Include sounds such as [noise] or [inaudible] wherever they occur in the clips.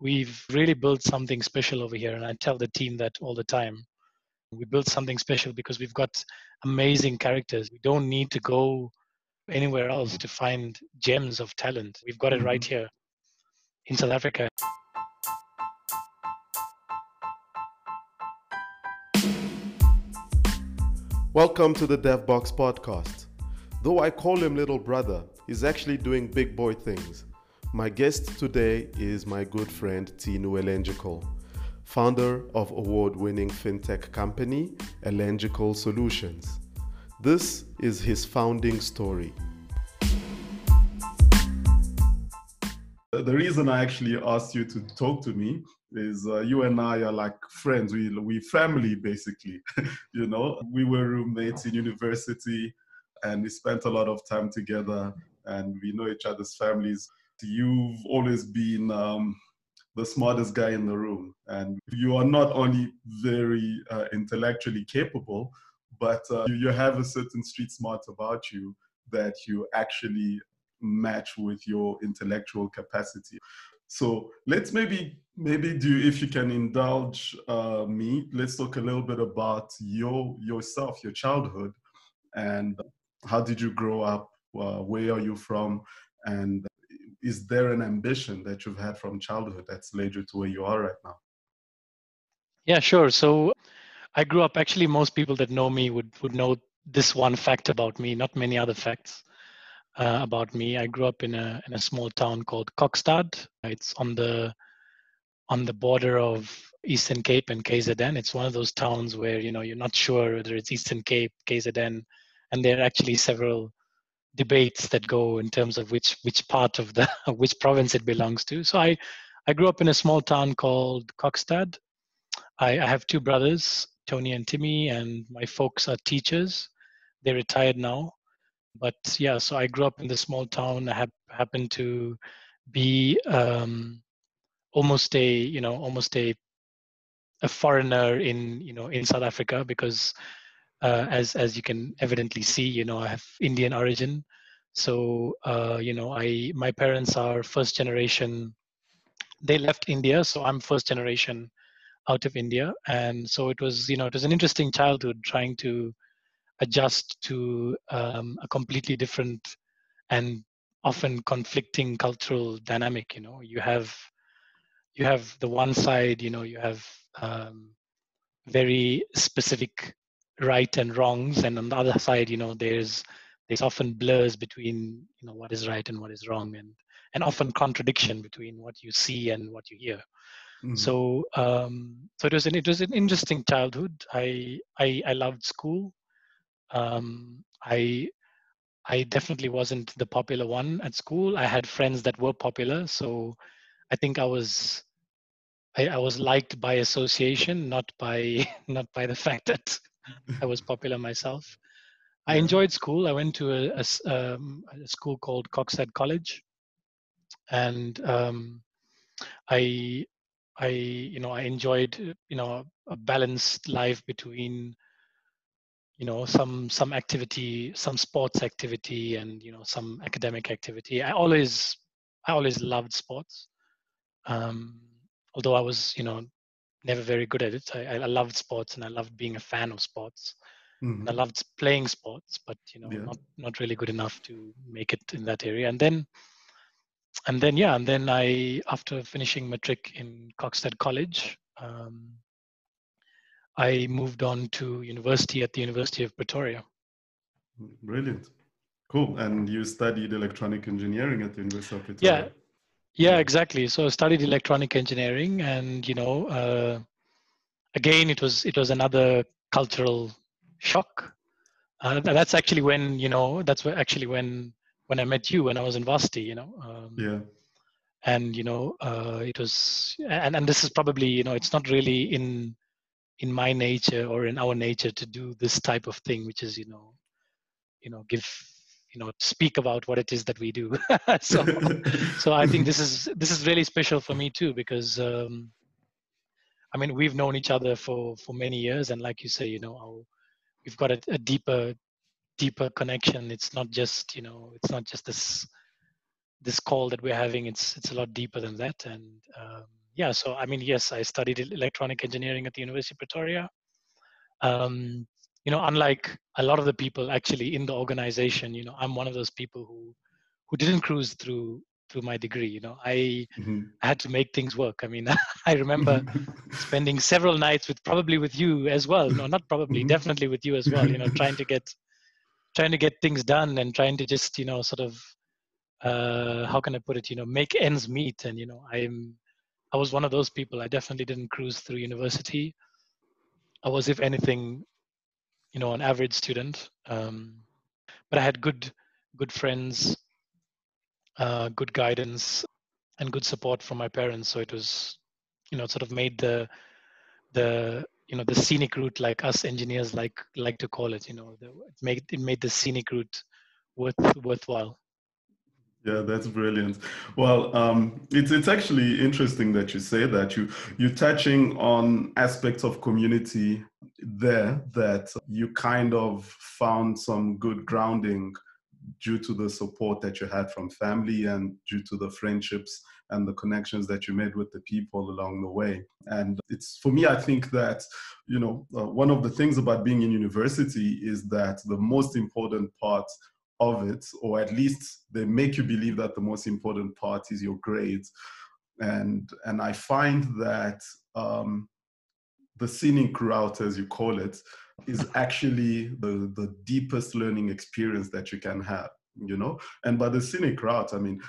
we've really built something special over here, and I tell the team that all the time. We built something special because we've got amazing characters. We don't need to go anywhere else to find gems of talent. We've got it right Mm-hmm. here in South Africa. Welcome to the DevBox podcast. Though I call him little brother, he's actually doing big boy things. My guest today is my good friend Tinu Elenjical, founder of award winning fintech company Elenjical Solutions. This is his founding story. The reason I actually asked you to talk to me is uh, you and I are like friends. We we family basically. [laughs] you know, we were roommates in university, and we spent a lot of time together, and we know each other's families. You've always been um, the smartest guy in the room, and you are not only very uh, intellectually capable, but uh, you, you have a certain street smart about you that you actually match with your intellectual capacity. So let's maybe maybe do if you can indulge uh, me. Let's talk a little bit about your yourself, your childhood, and how did you grow up? Uh, where are you from? And is there an ambition that you've had from childhood that's led you to where you are right now? Yeah, sure. So I grew up. Actually, most people that know me would would know this one fact about me. Not many other facts uh, about me. I grew up in a in a small town called Kokstad. It's on the on the border of Eastern Cape and KZN. It's one of those towns where you know you're not sure whether it's Eastern Cape, KZN, and there are actually several debates that go in terms of which which part of the [laughs] which province it belongs to. So I I grew up in a small town called Kokstad. I, I have two brothers, Tony and Timmy, and my folks are teachers. They're retired now but yeah so i grew up in the small town i hap- happened to be um, almost a you know almost a a foreigner in you know in south africa because uh, as as you can evidently see you know i have indian origin. So uh, you know i my parents are first generation. They left india so i'm first generation out of india. And so it was you know it was an interesting childhood trying to adjust to um, a completely different and often conflicting cultural dynamic you know. You have you have the one side you know you have um, very specific right and wrongs and on the other side you know there's there's often blurs between you know what is right and what is wrong and and often contradiction between what you see and what you hear. Mhm. so um so it was an it was an interesting childhood. I i i loved school. Um i i definitely wasn't the popular one at school. I had friends that were popular so i think i was i, I was liked by association not by [laughs] not by the fact that i was popular myself. I enjoyed school. I went to a, a um, a school called Kokstad college. And um, i i you know i enjoyed you know a balanced life between you know some some activity some sports activity and you know some academic activity. I always i always loved sports. Um although i was you know never very good at it i, I loved sports and i loved being a fan of sports and i loved playing sports but you know Yeah. not not really good enough to make it in that area and then and then yeah and then i after finishing matric in Kokstad college um, i moved on to university at the university of pretoria Brilliant. Cool. And you studied electronic engineering at the University of Pretoria. yeah Yeah. exactly so i studied electronic engineering and you know uh, again it was it was another cultural shock uh, that's actually when you know that's actually when when i met you when i was in varsity you know um, Yeah. and you know uh, it was and, and this is probably you know it's not really in in my nature or in our nature to do this type of thing which is you know you know give you know speak about what it is that we do. [laughs] So [laughs] so i think this is this is really special for me too because um i mean we've known each other for for many years and like you say you know our, we've got a, a deeper deeper connection. It's not just you know it's not just this this call that we're having. It's it's a lot deeper than that. And um, yeah, so I mean, yes, I studied electronic engineering at the University of Pretoria. Um, you know, unlike a lot of the people actually in the organization, you know, I'm one of those people who who didn't cruise through through my degree. You know, I, mm-hmm. Had to make things work. I mean, [laughs] I remember [laughs] spending several nights with probably with you as well. No, not probably, mm-hmm. definitely with you as well. You know, trying to get trying to get things done and trying to just you know sort of uh, how can I put it? You know, make ends meet. And you know, I'm I was one of those people. I definitely didn't cruise through university. I was, if anything, you know, an average student. Um, but I had good good friends, uh, good guidance, and good support from my parents. So it was, you know, sort of made the the you know the scenic route, like us engineers like like to call it. You know, the, it made it made the scenic route worth worthwhile. Yeah, that's brilliant. Well, um, it's it's actually interesting that you say that you you're touching on aspects of community there that you kind of found some good grounding due to the support that you had from family and due to the friendships and the connections that you made with the people along the way. And it's for me, I think that, you know, uh, one of the things about being in university is that the most important part of it, or at least they make you believe that the most important part is your grades. And, and I find that um, the scenic route, as you call it, is [laughs] actually the, the deepest learning experience that you can have, you know? And by the scenic route, I mean,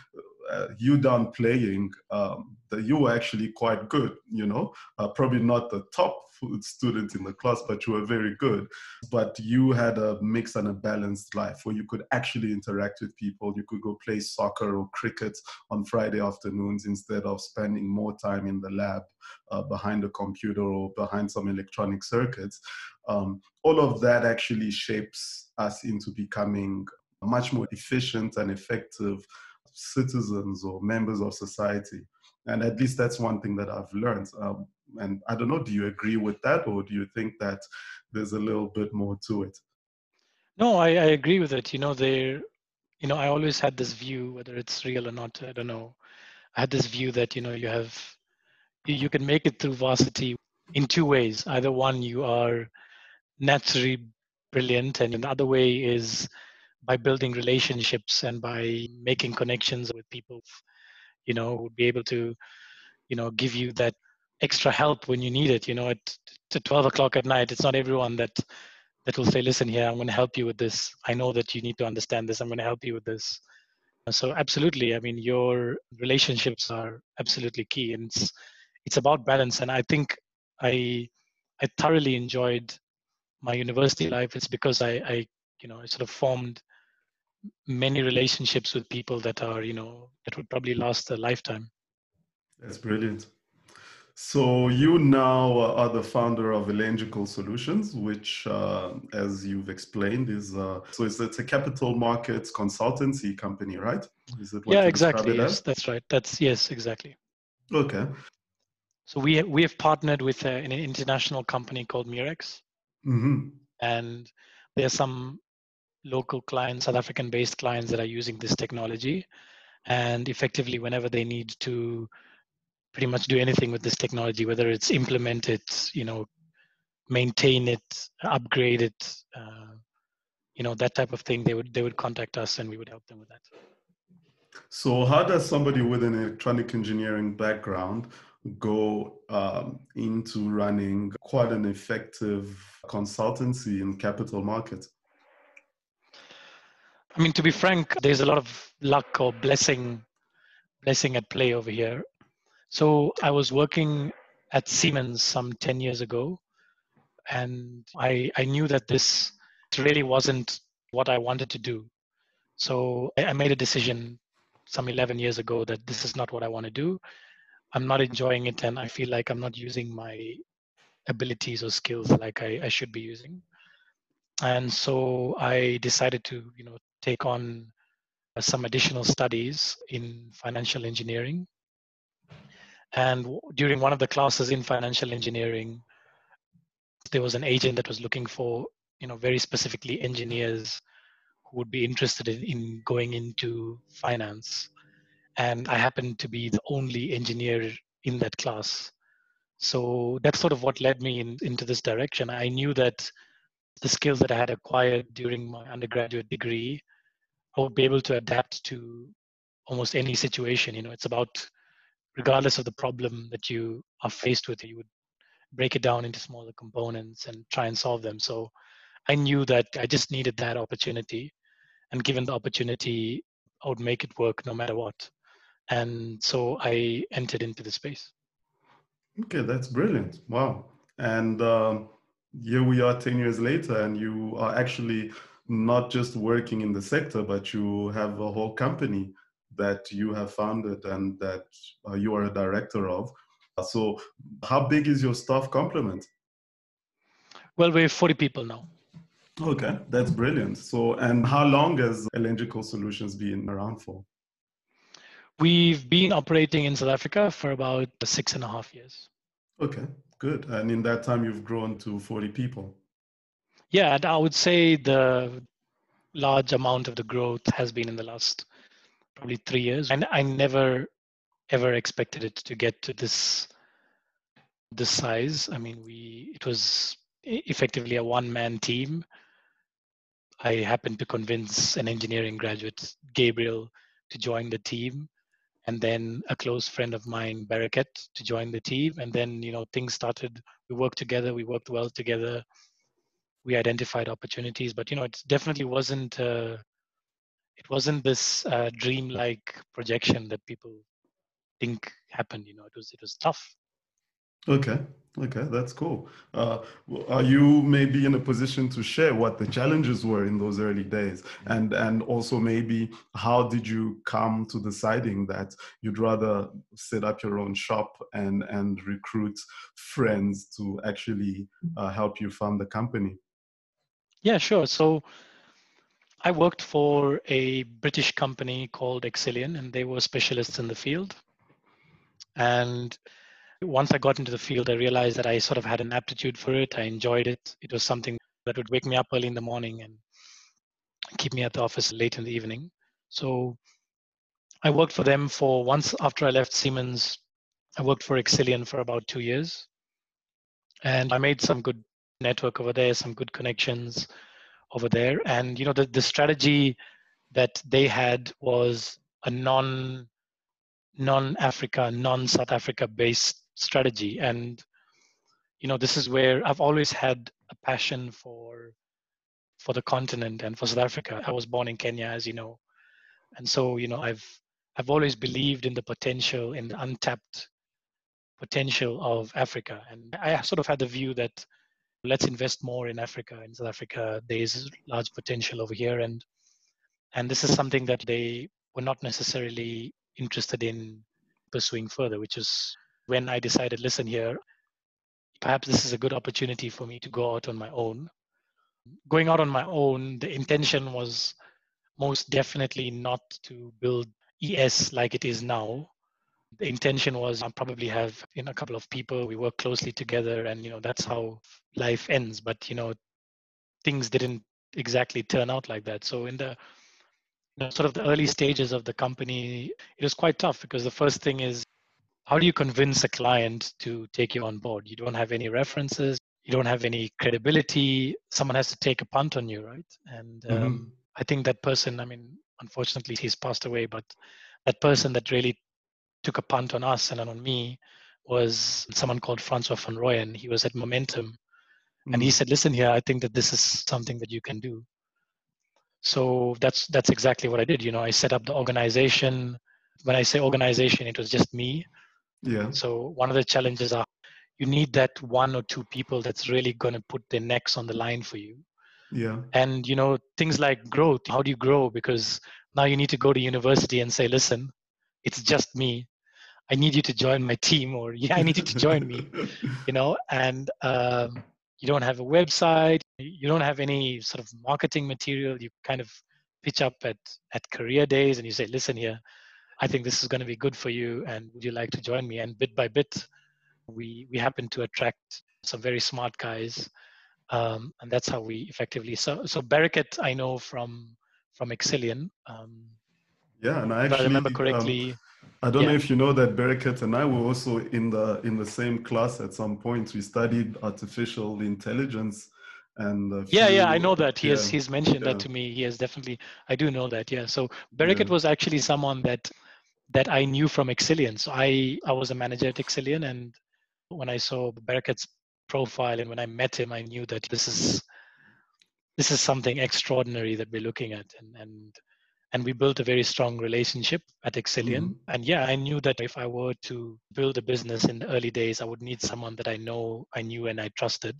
uh, you done playing, um, that you were actually quite good, you know, uh, probably not the top student in the class, but you were very good. But you had a mixed and a balanced life where you could actually interact with people. You could go play soccer or cricket on Friday afternoons instead of spending more time in the lab uh, behind a computer or behind some electronic circuits. Um, all of that actually shapes us into becoming much more efficient and effective citizens or members of society. And at least that's one thing that I've learned. Um, and I don't know, do you agree with that or do you think that there's a little bit more to it? No, I, I agree with it. You know, there, you know, I always had this view, whether it's real or not, I don't know. I had this view that, you know, you have, you can make it through varsity in two ways. Either one, you are naturally brilliant, and the other way is by building relationships and by making connections with people you know who would be able to you know give you that extra help when you need it you know at, at 12 o'clock at night it's not everyone that that will say listen here i'm going to help you with this. I know that you need to understand this. I'm going to help you with this. So absolutely i mean your relationships are absolutely key and it's it's about balance. And i think i i thoroughly enjoyed my university life. It's because i i you know i sort of formed many relationships with people that are you know that would probably last a lifetime. That's brilliant so you now are the founder of Elenjical Solutions, which, uh, as you've explained, is uh, so it's, it's, a capital markets consultancy company, right? Is it yeah, exactly. Yes, that's right. That's yes, exactly. Okay. So we we have partnered with uh, an international company called Murex, mm-hmm. and there's some local clients, South African based clients that are using this technology. And effectively, whenever they need to pretty much do anything with this technology, whether it's implement it, you know, maintain it, upgrade it, uh, you know, that type of thing, they would they would contact us and we would help them with that. So, how does somebody with an electronic engineering background go um, into running quite an effective consultancy in capital markets? I mean, to be frank, there's a lot of luck or blessing, blessing at play over here. So I was working at Siemens some 10 years ago, and I, I knew that this really wasn't what I wanted to do. So I made a decision some 11 years ago that this is not what I want to do. I'm not enjoying it, and I feel like I'm not using my abilities or skills like I, I should be using. And so I decided to, you know, take on some additional studies in financial engineering. And during one of the classes in financial engineering, there was an agent that was looking for, you know, very specifically engineers who would be interested in, in going into finance. And I happened to be the only engineer in that class. So that's sort of what led me in, into this direction. I knew that the skills that I had acquired during my undergraduate degree, I would be able to adapt to almost any situation. You know, it's about regardless of the problem that you are faced with, you would break it down into smaller components and try and solve them. So I knew that I just needed that opportunity. And given the opportunity, I would make it work no matter what. And so I entered into the space. Okay, that's brilliant. Wow. And um, here we are 10 years later, and you are actually not just working in the sector, but you have a whole company that you have founded and that uh, you are a director of. So, how big is your staff complement? Well, we're 40 people now. Okay, that's brilliant. So, and how long has Elenjical Solutions been around for? We've been operating in South Africa for about six and a half years. Okay, good. And in that time, you've grown to 40 people. Yeah, I would say the large amount of the growth has been in the last probably three years. And I never ever expected it to get to this this size. I mean, we it was effectively a one man team. I happened to convince an engineering graduate, Gabriel, to join the team and then a close friend of mine, Bereket, to join the team. And then, you know, things started. We worked together. We worked well together. We identified opportunities, but you know, it definitely wasn't. Uh, it wasn't this uh, dream-like projection that people think happened. You know, it was it was tough. Okay, okay, that's cool. Uh, are you maybe in a position to share what the challenges were in those early days, and and also maybe how did you come to deciding that you'd rather set up your own shop and and recruit friends to actually uh, help you fund the company? Yeah, sure. So. I worked for a British company called Excelian, and they were specialists in the field. And once I got into the field, I realized that I sort of had an aptitude for it. I enjoyed it. It was something that would wake me up early in the morning and keep me at the office late in the evening. So I worked for them for once after I left Siemens. I worked for Excelian for about two years. And I made some good network over there, some good connections over there. And you know, the, the strategy that they had was a non non-Africa, non-South Africa based strategy. And you know, this is where I've always had a passion for for the continent and for South Africa. I was born in Kenya, as you know, and so you know, I've I've always believed in the potential, in the untapped potential of Africa, and I sort of had the view that let's invest more in Africa. In South Africa, there is large potential over here, and and this is something that they were not necessarily interested in pursuing further, which is when I decided, listen here, perhaps this is a good opportunity for me to go out on my own. Going out on my own, the intention was most definitely not to build ES like it is now. The intention was I'll probably have you know, a couple of people, we work closely together, and you know that's how life ends. But you know, things didn't exactly turn out like that. So in the you know, sort of the early stages of the company, it was quite tough because the first thing is how do you convince a client to take you on board? You don't have any references, you don't have any credibility. Someone has to take a punt on you, right? And um, mm-hmm. I think that person, I mean, unfortunately, he's passed away, but that person that really took a punt on us and on me was someone called Francois van Royen. He was at Momentum. Mm-hmm. And he mm. said, listen here, I think that this is something that you can do. So that's that's exactly what I did. You know, I set up the organization. When I say organization, it was just me yeah. So one of the challenges are you need that one or two people that's really going to put their necks on the line for you. Yeah. And you know things like growth. How do you grow? Because now you need to go to university and say, listen, it's just me. I need you to join my team, or yeah, I need you to join me. [laughs] You know, and um, you don't have a website. You don't have any sort of marketing material. You kind of pitch up at at career days and you say, listen here, I think this is going to be good for you, and would you like to join me? And bit by bit, we we happen to attract some very smart guys, um, and that's how we effectively. So so Bereket, I know from from Excelian. Um, yeah, and I actually, I remember correctly. Um, I don't Yeah. know if you know that Bereket and I were also in the in the same class at some point. We studied artificial intelligence and Yeah, yeah, I know that. He has he's mentioned yeah. that to me. He has definitely I do know that, yeah. So Bereket Yeah. was actually someone that that I knew from Excelian. So I I was a manager at Excelian and when I saw Bereket's profile and when I met him, I knew that this is this is something extraordinary that we're looking at and and and we built a very strong relationship at Excelian. Mhm. And yeah, I knew that if I were to build a business in the early days, I would need someone that I know, I knew, and I trusted.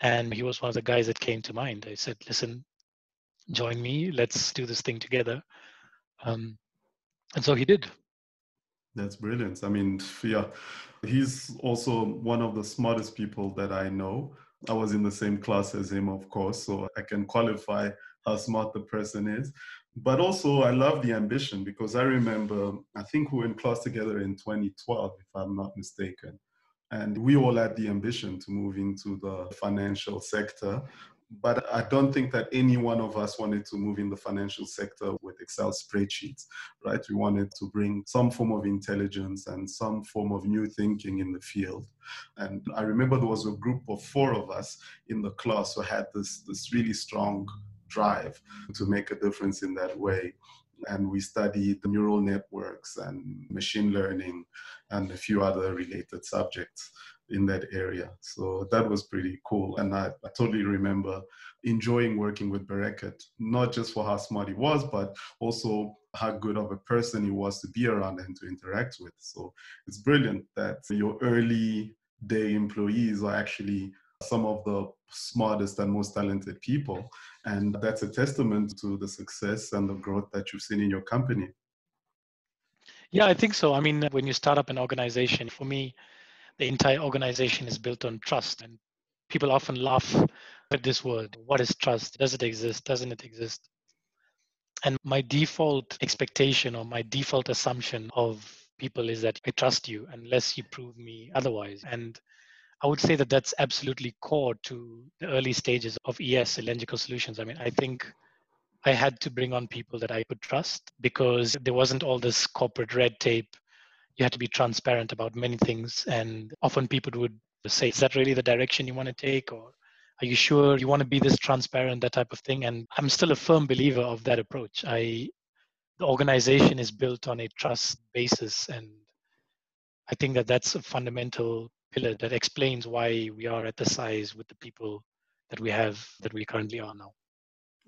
And he was one of the guys that came to mind. I said, "Listen, join me. Let's do this thing together." Um, and so he did. That's brilliant. I mean, yeah, he's also one of the smartest people that I know. I was in the same class as him, of course, so I can qualify how smart the person is. But also, I love the ambition because I remember, I think we were in class together in 2012, if I'm not mistaken. And we all had the ambition to move into the financial sector. But I don't think that any one of us wanted to move in the financial sector with Excel spreadsheets right? We wanted to bring some form of intelligence and some form of new thinking in the field. And I remember there was a group of four of us in the class who had this, this really strong drive to make a difference in that way. And we studied neural networks and machine learning and a few other related subjects in that area. So that was pretty cool. And I, I totally remember enjoying working with Bereket, not just for how smart he was, but also how good of a person he was to be around and to interact with. So it's brilliant that your early day employees are actually some of the smartest and most talented people. And that's a testament to the success and the growth that you've seen in your company. Yeah, I think so. I mean, when you start up an organization, for me, the entire organization is built on trust. And people often laugh at this word. What is trust? Does it exist? Doesn't it exist? And my default expectation or my default assumption of people is that I trust you unless you prove me otherwise. And I would say that that's absolutely core to the early stages of ES, Elenjical Solutions. I mean, I think I had to bring on people that I could trust because there wasn't all this corporate red tape. You had to be transparent about many things. And often people would say, Is that really the direction you want to take? Or are you sure you want to be this transparent, that type of thing? And I'm still a firm believer of that approach. I the organization is built on a trust basis and I think that that's a fundamental pillar that explains why we are at the size with the people that we have that we currently are now.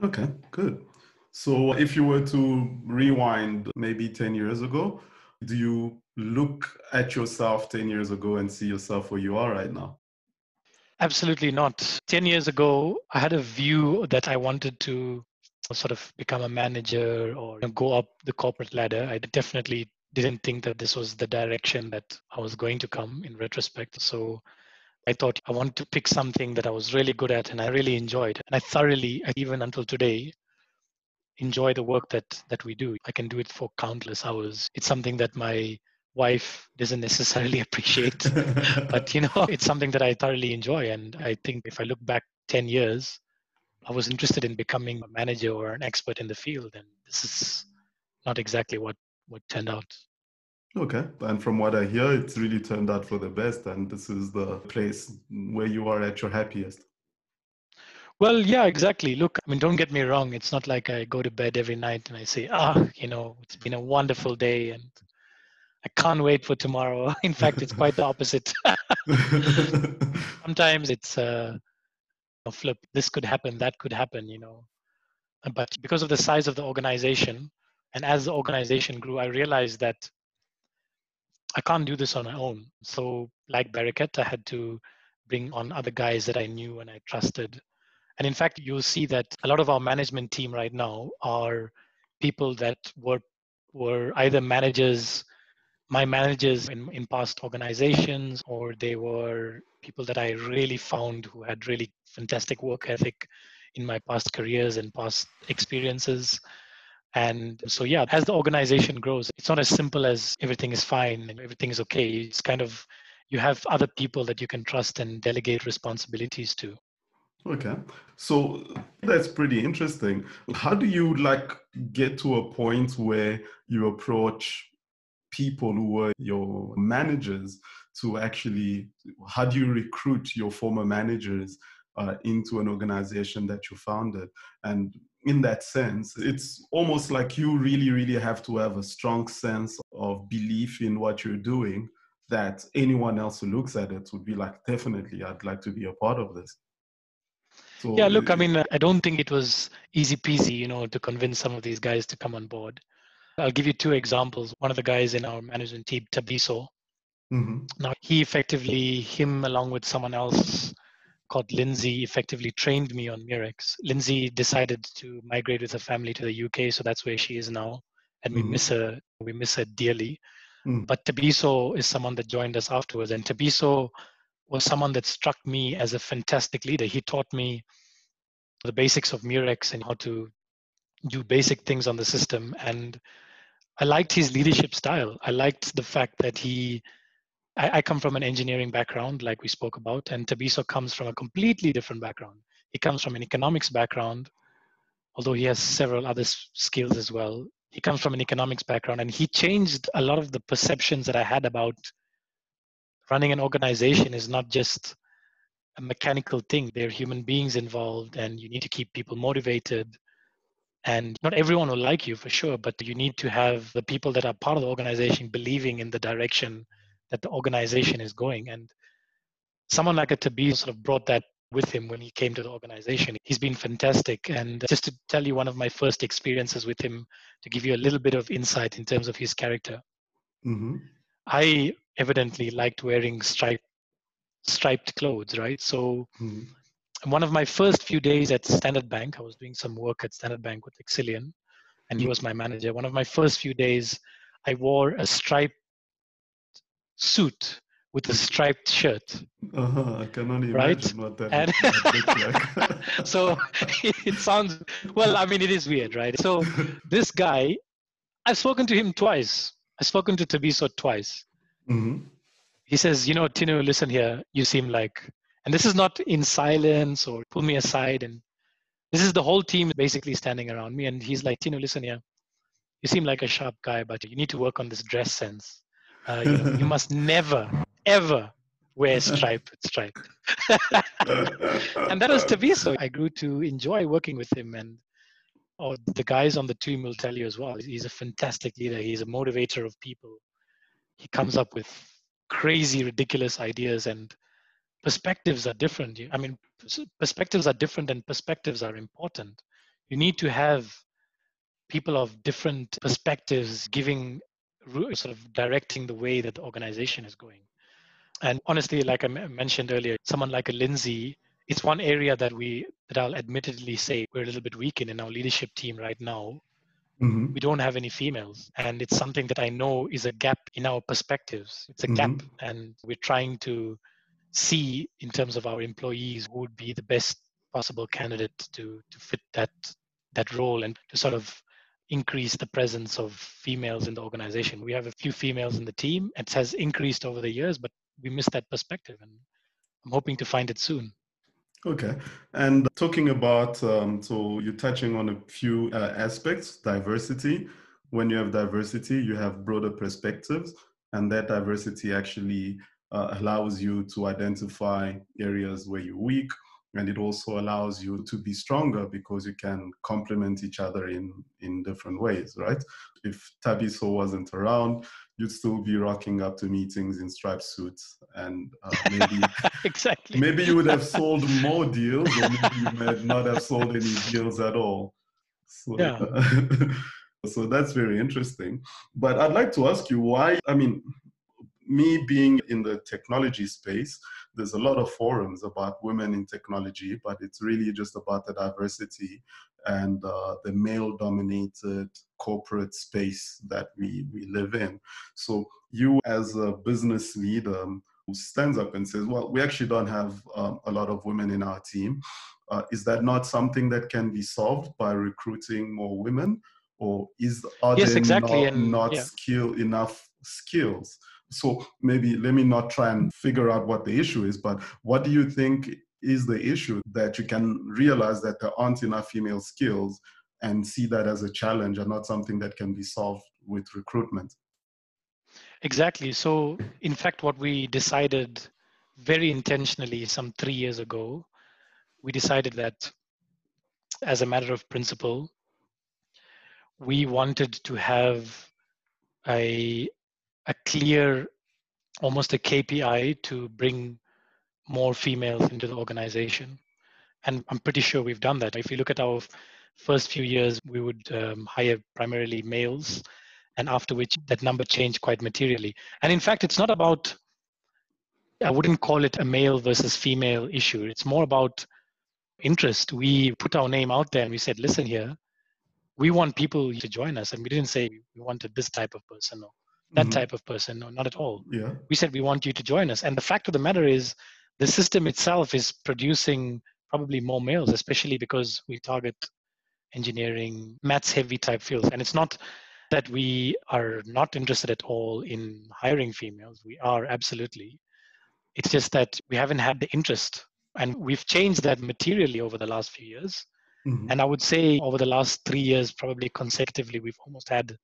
Okay, good. So if you were to rewind maybe 10 years ago, do you look at yourself 10 years ago and see yourself where you are right now? Absolutely not. 10 years ago, I had a view that I wanted to sort of become a manager or go up the corporate ladder. I definitely didn't think that this was the direction that I was going to come in retrospect. So I thought I wanted to pick something that I was really good at and I really enjoyed. And I thoroughly, even until today, enjoy the work that that we do. I can do it for countless hours. It's something that my wife doesn't [laughs] necessarily appreciate, [laughs] but you know, it's something that I thoroughly enjoy. And I think if I look back 10 years, I was interested in becoming a manager or an expert in the field. And this is not exactly what what turned out. Okay. And from what I hear, it's really turned out for the best. And this is the place where you are at your happiest. Well, yeah, exactly. Look, I mean, don't get me wrong. It's not like I go to bed every night and I say, ah, you know, it's been a wonderful day and I can't wait for tomorrow. [laughs] In fact, it's quite the opposite. [laughs] Sometimes it's uh, a flip. This could happen, that could happen, you know. But because of the size of the organization, and as the organization grew, I realized that I can't do this on my own. So, like Bereket, I had to bring on other guys that I knew and I trusted. And in fact, you'll see that a lot of our management team right now are people that were were either managers, my managers in, in past organizations, or they were people that I really found who had really fantastic work ethic in my past careers and past experiences. And so, yeah, as the organization grows, it's not as simple as everything is fine and everything is okay. It's kind of, you have other people that you can trust and delegate responsibilities to. Okay. So that's pretty interesting. How do you like get to a point where you approach people who were your managers to actually how do you recruit your former managers uh, into an organization that you founded and in that sense it's almost like you really really have to have a strong sense of belief in what you're doing that anyone else who looks at it would be like definitely i'd like to be a part of this. So, yeah look i mean i don't think it was easy peasy you know to convince some of these guys to come on board. I'll give you two examples. One of the guys in our management team tabiso. Mm-hmm. now he effectively him along with someone else called Lindsay effectively trained me on Murex. Lindsay decided to migrate with her family to the UK, so that's where she is now, and we mm-hmm. miss her. We miss her dearly. Mm. But Tabiso is someone that joined us afterwards, and Tabiso was someone that struck me as a fantastic leader. He taught me the basics of Murex and how to do basic things on the system, and I liked his leadership style. I liked the fact that he I, I, come from an engineering background, like we spoke about, and Tabiso comes from a completely different background. He comes from an economics background, although he has several other skills as well. He comes from an economics background, and he changed a lot of the perceptions that I had about running an organization is not just a mechanical thing. There are human beings involved, and you need to keep people motivated. And not everyone will like you for sure, but you need to have the people that are part of the organization believing in the direction that the organization is going. And someone like a Tabi sort of brought that with him when he came to the organization. He's been fantastic. And just to tell you one of my first experiences with him, to give you a little bit of insight in terms of his character, mm-hmm. I evidently liked wearing striped striped clothes, right? So mm-hmm. one of my first few days at Standard Bank, I was doing some work at Standard Bank with Excelian, and he mm-hmm. was my manager. One of my first few days, I wore a striped suit with a striped shirt. Uh-huh. I can only right? imagine what that and like. [laughs] so [laughs] it sounds well. I mean, it is weird, right? So this guy, I've spoken to him twice. I've spoken to Tabiso twice. Mm-hmm. He says, "You know, Tinu, listen here. You seem like, and this is not in silence or pull me aside, and this is the whole team basically standing around me. And he's like, Tinu, listen here. You seem like a sharp guy, but you need to work on this dress sense." Uh, you, you must never, ever wear striped stripe. [laughs] and that was Tabiso. I grew to enjoy working with him and oh, the guys on the team will tell you as well. He's a fantastic leader. He's a motivator of people. He comes up with crazy, ridiculous ideas and perspectives are different. I mean, perspectives are different and perspectives are important. You need to have people of different perspectives giving sort of directing the way that the organization is going. And honestly, like I mentioned earlier, someone like a Lindsay, it's one area that we that I'll admittedly say we're a little bit weak in in our leadership team right now. Mm-hmm. We don't have any females, and it's something that I know is a gap in our perspectives. It's a mm-hmm. gap, and we're trying to see in terms of our employees who would be the best possible candidate to to fit that that role and to sort of increase the presence of females in the organization. We have a few females in the team. It has increased over the years, but we miss that perspective, and I'm hoping to find it soon. Okay. And talking about, um, so you're touching on a few uh, aspects diversity. When you have diversity, you have broader perspectives, and that diversity actually uh, allows you to identify areas where you're weak and it also allows you to be stronger because you can complement each other in in different ways right? If tabiso wasn't around you'd still be rocking up to meetings in striped suits and uh, maybe [laughs] exactly. maybe you would have sold more deals or maybe you might not have sold any deals at all. So, yeah. [laughs] so that's very interesting. But i'd like to ask you why i mean me being in the technology space there's a lot of forums about women in technology, but it's really just about the diversity and uh, the male dominated corporate space that we, we live in. So, you as a business leader who stands up and says, Well, we actually don't have um, a lot of women in our team. Uh, is that not something that can be solved by recruiting more women? Or is are yes, there exactly. not, and, not yeah. skill enough skills so maybe let me not try and figure out what the issue is, but what do you think is the issue that you can realize that there aren't enough female skills and see that as a challenge and not something that can be solved with recruitment? Exactly. So, in fact, what we decided very intentionally some three years ago, we decided that as a matter of principle, we wanted to have a, a clear, almost a KPI to bring more females into the organization. And I'm pretty sure we've done that. If you look at our first few years, we would um, hire primarily males, and after which that number changed quite materially. And in fact, it's not about, I wouldn't call it a male versus female issue. It's more about interest. We put our name out there and we said, listen here, we want people to join us. And we didn't say we wanted this type of person or that mm-hmm. type of person. No, not at all. Yeah. We said we want you to join us. And the fact of the matter is, the system itself is producing probably more males, especially because we target engineering, maths heavy type fields. And it's not that we are not interested at all in hiring females. We are absolutely. It's just that we haven't had the interest. And we've changed that materially over the last few years. Mm-hmm. And I would say over the last three years, probably consecutively, we've almost had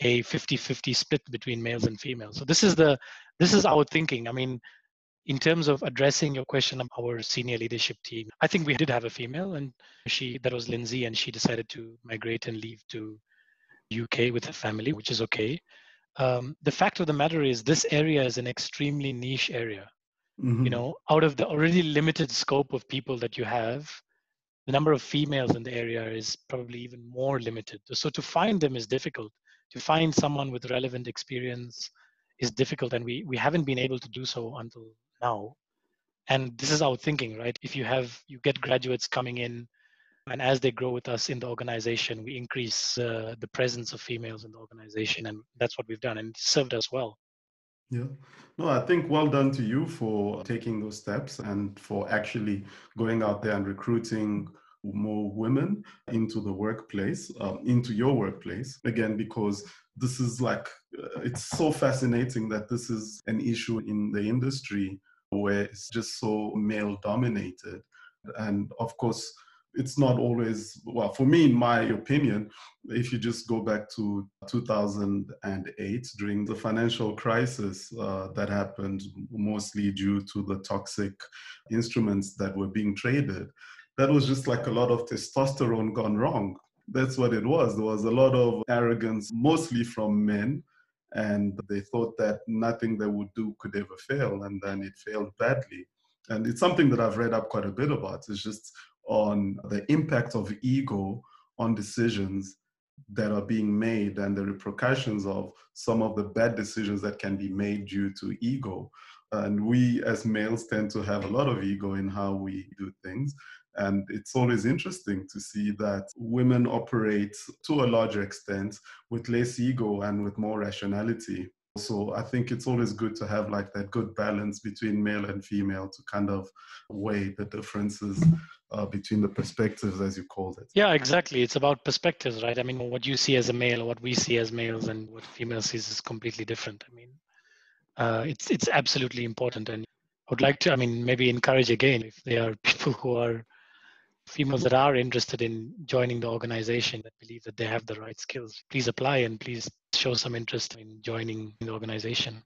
a 50-50 split between males and females. So this is the this is our thinking. I mean, in terms of addressing your question of our senior leadership team, I think we did have a female, and she that was Lindsay, and she decided to migrate and leave to UK with her family, which is okay. Um, the fact of the matter is, this area is an extremely niche area. Mm-hmm. You know, out of the already limited scope of people that you have, the number of females in the area is probably even more limited. So to find them is difficult. To find someone with relevant experience is difficult, and we we haven't been able to do so until now. And this is our thinking, right? If you have you get graduates coming in and as they grow with us in the organization we increase uh, the presence of females in the organization and that's what we've done and served us well yeah no i think well done to you for taking those steps and for actually going out there and recruiting more women into the workplace um, into your workplace again because this is like uh, it's so fascinating that this is an issue in the industry where it's just so male dominated. And of course it's not always well for me in my opinion if you just go back to 2008 during the financial crisis uh, that happened mostly due to the toxic instruments that were being traded that was just like a lot of testosterone gone wrong that's what it was there was a lot of arrogance mostly from men and they thought that nothing they would do could ever fail and then it failed badly and it's something that I've read up quite a bit about. It's just on the impact of ego on decisions that are being made and the repercussions of some of the bad decisions that can be made due to ego. And we as males tend to have a lot of ego in how we do things. And it's always interesting to see that women operate to a larger extent with less ego and with more rationality. So I think it's always good to have like that good balance between male and female to kind of weigh the differences uh, between the perspectives, as you called it. Yeah, exactly. It's about perspectives, right? I mean, what you see as a male, what we see as males, and what female sees is completely different. I mean, uh, it's it's absolutely important, and I would like to, I mean, maybe encourage again if there are [laughs] people who are females that are interested in joining the organization that believe that they have the right skills, please apply and please show some interest in joining the organization.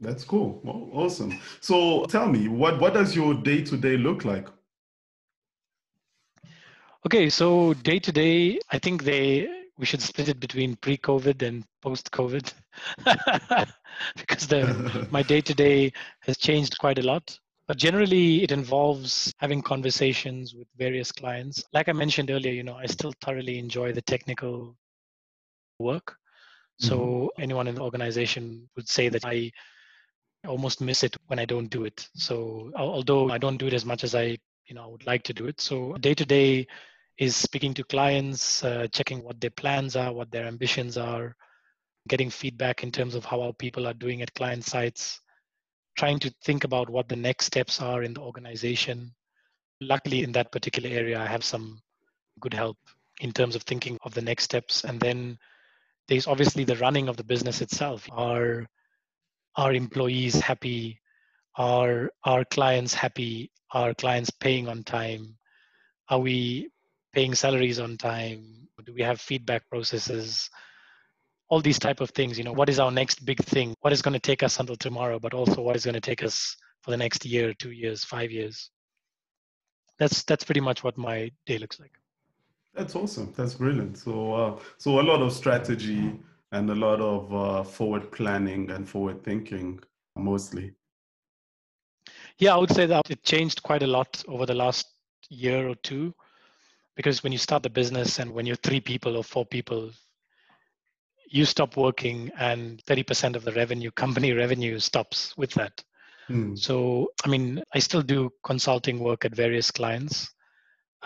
That's cool. Well, awesome. So tell me, what what does your day to day look like? Okay, so day to day, I think they we should split it between pre-COVID and post-COVID [laughs] because the, my day to day has changed quite a lot. But generally, it involves having conversations with various clients. Like I mentioned earlier, you know, I still thoroughly enjoy the technical work. So mm-hmm. anyone in the organization would say that I almost miss it when I don't do it. So although I don't do it as much as I, you know, I would like to do it. So day to day is speaking to clients, uh, checking what their plans are, what their ambitions are, getting feedback in terms of how our people are doing at client sites, trying to think about what the next steps are in the organization. Luckily, in that particular area, I have some good help in terms of thinking of the next steps. And then there's obviously the running of the business itself. Are our employees happy? Are our clients happy? Are clients paying on time? Are we paying salaries on time? Do we have feedback processes? All these type of things you know what is our next big thing? What is going to take us until tomorrow but also what is going to take us for the next year two years five years? That's that's pretty much what my day looks like. That's awesome. That's brilliant. So uh, so a lot of strategy and a lot of uh, forward planning and forward thinking mostly. Yeah i would say that it changed quite a lot over the last year or two because when you start the business and when you're three people or four people you stop working and 30% of the revenue company revenue stops with that mm. so i mean i still do consulting work at various clients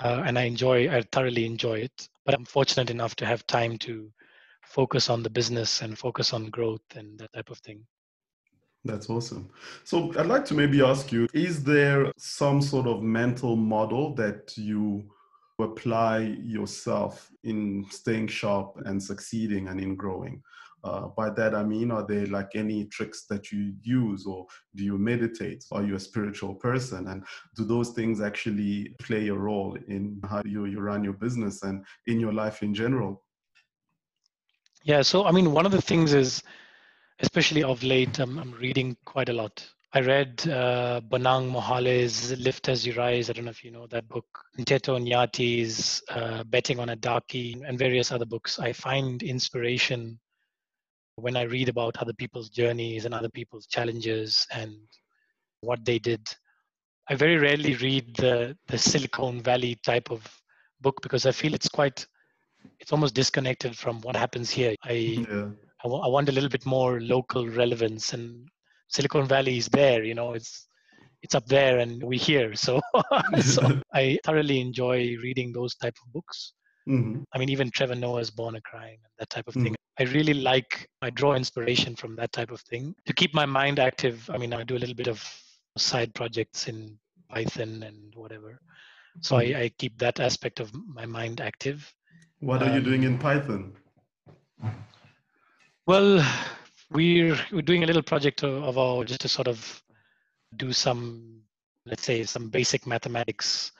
uh, and i enjoy i thoroughly enjoy it but i'm fortunate enough to have time to focus on the business and focus on growth and that type of thing that's awesome. So I'd like to maybe ask you is there some sort of mental model that you apply yourself in staying sharp and succeeding and in growing? Uh, by that I mean, are there like any tricks that you use, or do you meditate? Are you a spiritual person? And do those things actually play a role in how you, you run your business and in your life in general? Yeah, so I mean, one of the things is especially of late, I'm, I'm reading quite a lot. I read uh, Bonang Mohale's Lift as You Rise. I don't know if you know that book. Mteto Nyati's uh, Betting on a Darkie and various other books. I find inspiration when I read about other people's journeys and other people's challenges and what they did. I very rarely read the, the Silicon Valley type of book because I feel it's quite, it's almost disconnected from what happens here. I, yeah I, w- I want a little bit more local relevance and silicon valley is there you know it's it's up there and we here so [laughs] so [laughs] i thoroughly enjoy reading those type of books. Mm-hmm. i mean even trevor noah's born a crime and that type of mm-hmm. thing i really like i draw inspiration from that type of thing. To keep my mind active i mean i do a little bit of side projects in python and whatever. So mm-hmm. I, I, keep that aspect of my mind active. What are um, you doing in python? Well, we're we're doing a little project of our just to sort of do some, let's say, some basic mathematics,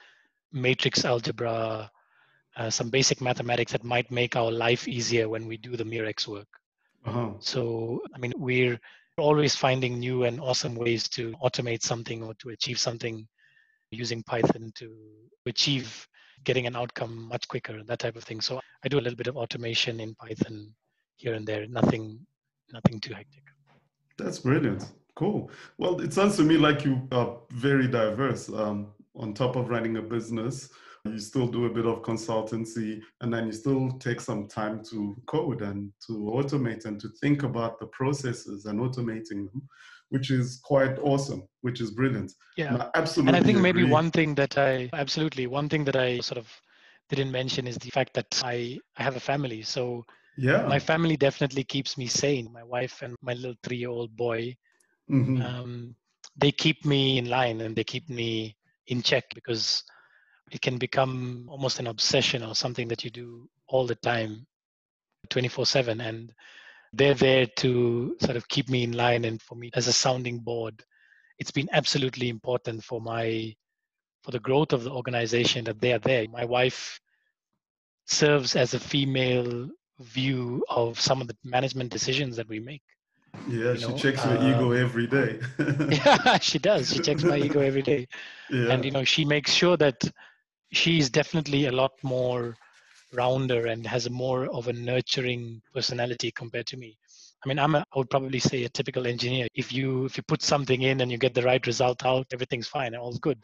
matrix algebra, uh, some basic mathematics that might make our life easier when we do the Murex work. Uh-huh. So, I mean, we're always finding new and awesome ways to automate something or to achieve something using Python to achieve getting an outcome much quicker, that type of thing. So I do a little bit of automation in Python here and there. Nothing, nothing too hectic. That's brilliant. Cool. Well, it sounds to me like you are very diverse. Um, on top of running a business, you still do a bit of consultancy, and then you still take some time to code and to automate and to think about the processes and automating them, which is quite awesome, which is brilliant. Yeah, and absolutely. And I think agree. maybe one thing that I absolutely one thing that I sort of didn't mention is the fact that I, I have a family. So yeah. My family definitely keeps me sane. My wife and my little three year old boy mm-hmm. um, they keep me in line and they keep me in check because it can become almost an obsession or something that you do all the time 24 7 and they're there to sort of keep me in line and for me as a sounding board. It's been absolutely important for my for the growth of the organization that they are there. My wife serves as a female view of some of the management decisions that we make. Yeah, she know? checks your uh, ego every day. [laughs] yeah, she does. She checks my ego every day. [laughs] Yeah. And you know, she makes sure that she's definitely a lot more rounder and has a more of a nurturing personality compared to me. I mean, I'm a, I would probably say a typical engineer. If you if you put something in and you get the right result out, everything's fine, all's good.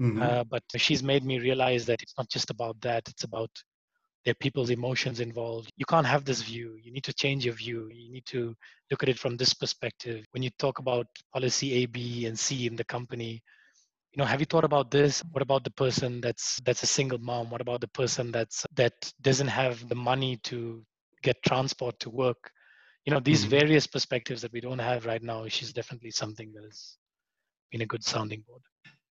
Mm-hmm. Uh, but she's made me realize that it's not just about that; it's about there are people's emotions involved. You can't have this view. You need to change your view. You need to look at it from this perspective. When you talk about policy A, B, and C in the company, you know, have you thought about this? What about the person that's that's a single mom? What about the person that's that doesn't have the money to get transport to work? You know, these mm-hmm. various perspectives that we don't have right now, she's definitely something that has been a good sounding board.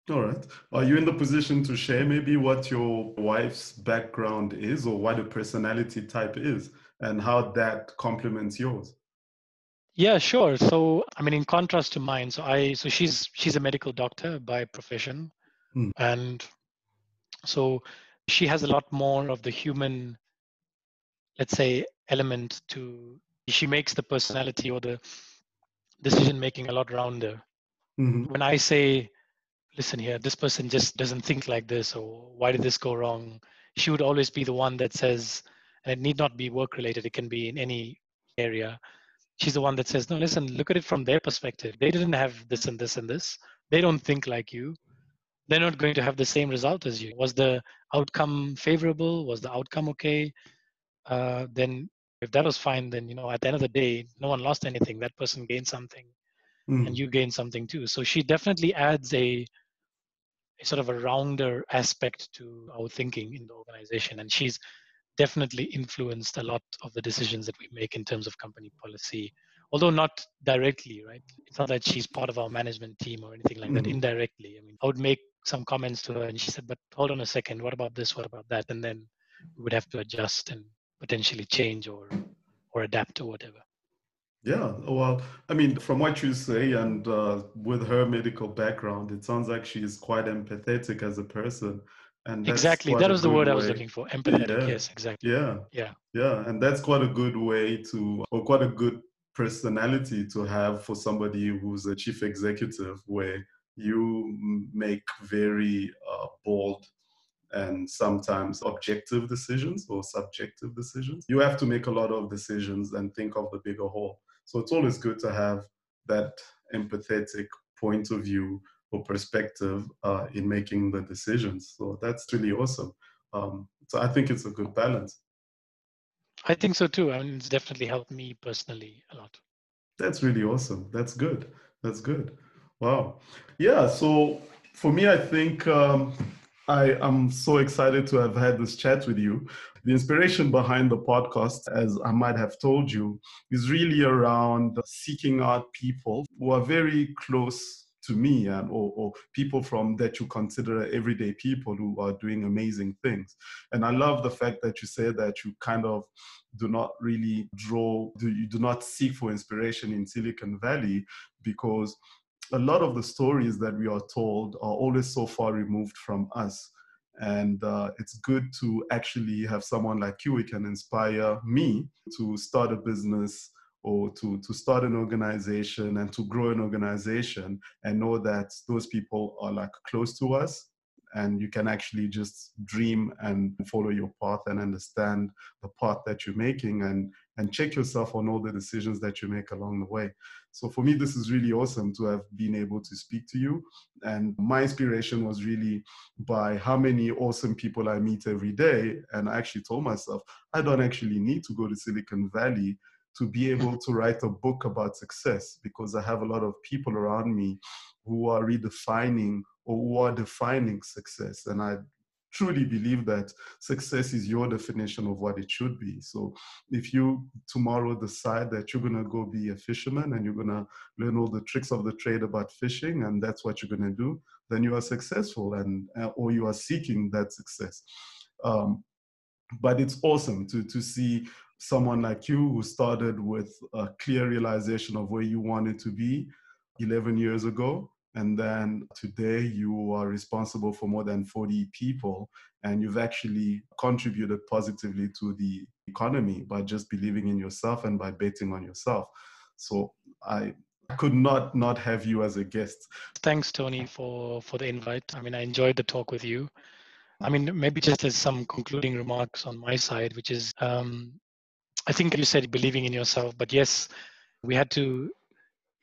All right. Are you in the position to share maybe what your wife's background is or what a personality type is and how that complements yours? Yeah, sure. So, I mean, in contrast to mine, so I, so she's she's a medical doctor by profession, hmm. and so she has a lot more of the human, let's say, element to she makes the personality or the decision making a lot rounder. Mm-hmm. When I say, listen here, this person just doesn't think like this, or why did this go wrong? She would always be the one that says, and it need not be work related, it can be in any area. She's the one that says, no, listen, look at it from their perspective. They didn't have this and this and this. They don't think like you. They're not going to have the same result as you. Was the outcome favorable? Was the outcome okay? Uh, then if that was fine, then you know at the end of the day, no one lost anything. That person gained something, mm. and you gained something too. So she definitely adds a, a sort of a rounder aspect to our thinking in the organization, and she's definitely influenced a lot of the decisions that we make in terms of company policy although not directly right? It's not that she's part of our management team or anything like mm-hmm. that indirectly. I mean i would make some comments to her and she said but hold on a second. What about this? What about that? And then we would have to adjust and potentially change or or adapt or whatever yeah well i mean from what you say and uh, with her medical background it sounds like she is quite empathetic as a person and exactly that was the word way. i was looking for empathetic yeah. yes exactly yeah yeah yeah and that's quite a good way to or quite a good personality to have for somebody who's a chief executive where you make very uh, bold and sometimes objective decisions or subjective decisions. You have to make a lot of decisions and think of the bigger whole. So it's always good to have that empathetic point of view or perspective uh, in making the decisions. So that's really awesome. Um, so I think it's a good balance. I think so too. I mean, it's definitely helped me personally a lot. That's really awesome. That's good. That's good. Wow. Yeah. So for me, I think um, I am so excited to have had this chat with you. The inspiration behind the podcast, as I might have told you, is really around seeking out people who are very close to me and or, or, people from that you consider everyday people who are doing amazing things and i love the fact that you say that you kind of do not really draw do you do not seek for inspiration in silicon valley because a lot of the stories that we are told are always so far removed from us. And uh, it's good to actually have someone like you who can inspire me to start a business or to, to start an organization and to grow an organization and know that those people are like close to us and you can actually just dream and follow your path and understand the path that you're making and and check yourself on all the decisions that you make along the way. So for me this is really awesome to have been able to speak to you. And my inspiration was really by how many awesome people i meet every day. And i actually told myself i don't actually need to go to silicon valley to be able to write a book about success because I have a lot of people around me who are redefining or who are defining success. And I truly believe that success is your definition of what it should be. So if you tomorrow decide that you're going to go be a fisherman and you're going to learn all the tricks of the trade about fishing and that's what you're going to do, then you are successful and uh, or you are seeking that success. Um, but it's awesome to to see someone like you who started with a clear realization of where you wanted to be 11 years ago and then today you are responsible for more than 40 people and you've actually contributed positively to the economy by just believing in yourself and by betting on yourself. So i could not not have you as a guest. Thanks tony for for the invite. I mean i enjoyed the talk with you. I mean, maybe just as some concluding remarks on my side, which is um, I think you said believing in yourself, but yes, we had to.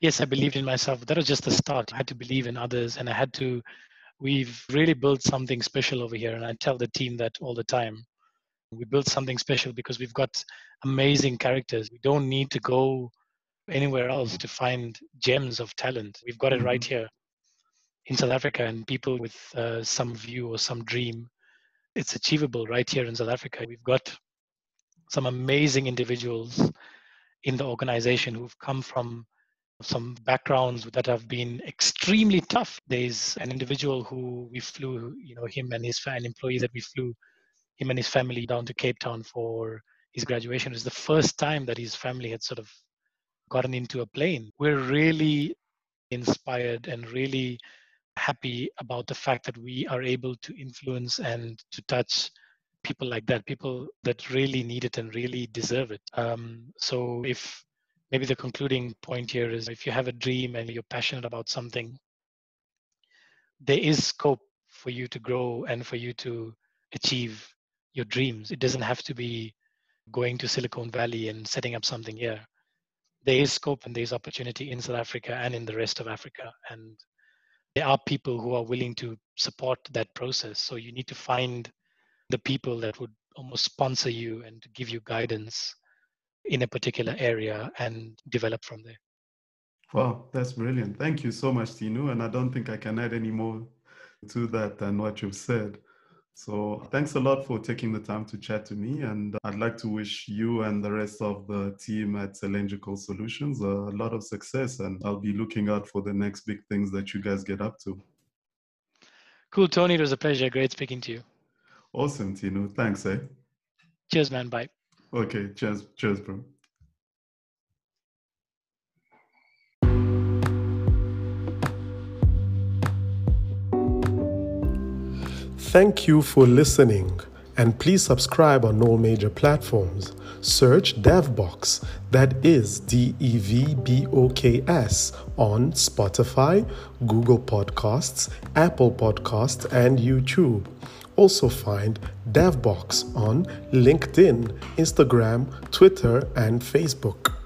Yes, I believed in myself. That was just the start. I had to believe in others, and I had to. We've really built something special over here, and I tell the team that all the time. We built something special because we've got amazing characters. We don't need to go anywhere else to find gems of talent. We've got it right mm-hmm. here in South Africa, and people with uh, some view or some dream. It's achievable right here in South Africa. We've got some amazing individuals in the organization who've come from some backgrounds that have been extremely tough. There's an individual who we flew, you know, him and his an employee that we flew him and his family down to Cape Town for his graduation. It was the first time that his family had sort of gotten into a plane. We're really inspired and really happy about the fact that we are able to influence and to touch people like that, people that really need it and really deserve it. Um, so if maybe the concluding point here is if you have a dream and you're passionate about something, there is scope for you to grow and for you to achieve your dreams. It doesn't have to be going to Silicon Valley and setting up something here. There is scope and there is opportunity in South Africa and in the rest of Africa. And there are people who are willing to support that process. So you need to find the people that would almost sponsor you and give you guidance in a particular area and develop from there. Wow, that's brilliant. Thank you so much, Tinu. And I don't think I can add any more to that than what you've said. So thanks a lot for taking the time to chat to me. And I'd like to wish you and the rest of the team at Elenjical Solutions a lot of success. And I'll be looking out for the next big things that you guys get up to. Cool, Tony. It was a pleasure. Great speaking to you. Awesome, Tinu. Thanks, eh? Cheers, man. Bye. Okay. Cheers. Cheers, bro. Thank you for listening, and please subscribe on all major platforms. Search DevBoks, that is D E V B O K S, on Spotify, Google Podcasts, Apple Podcasts, and YouTube. Also find DevBoks on LinkedIn, Instagram, Twitter, and Facebook.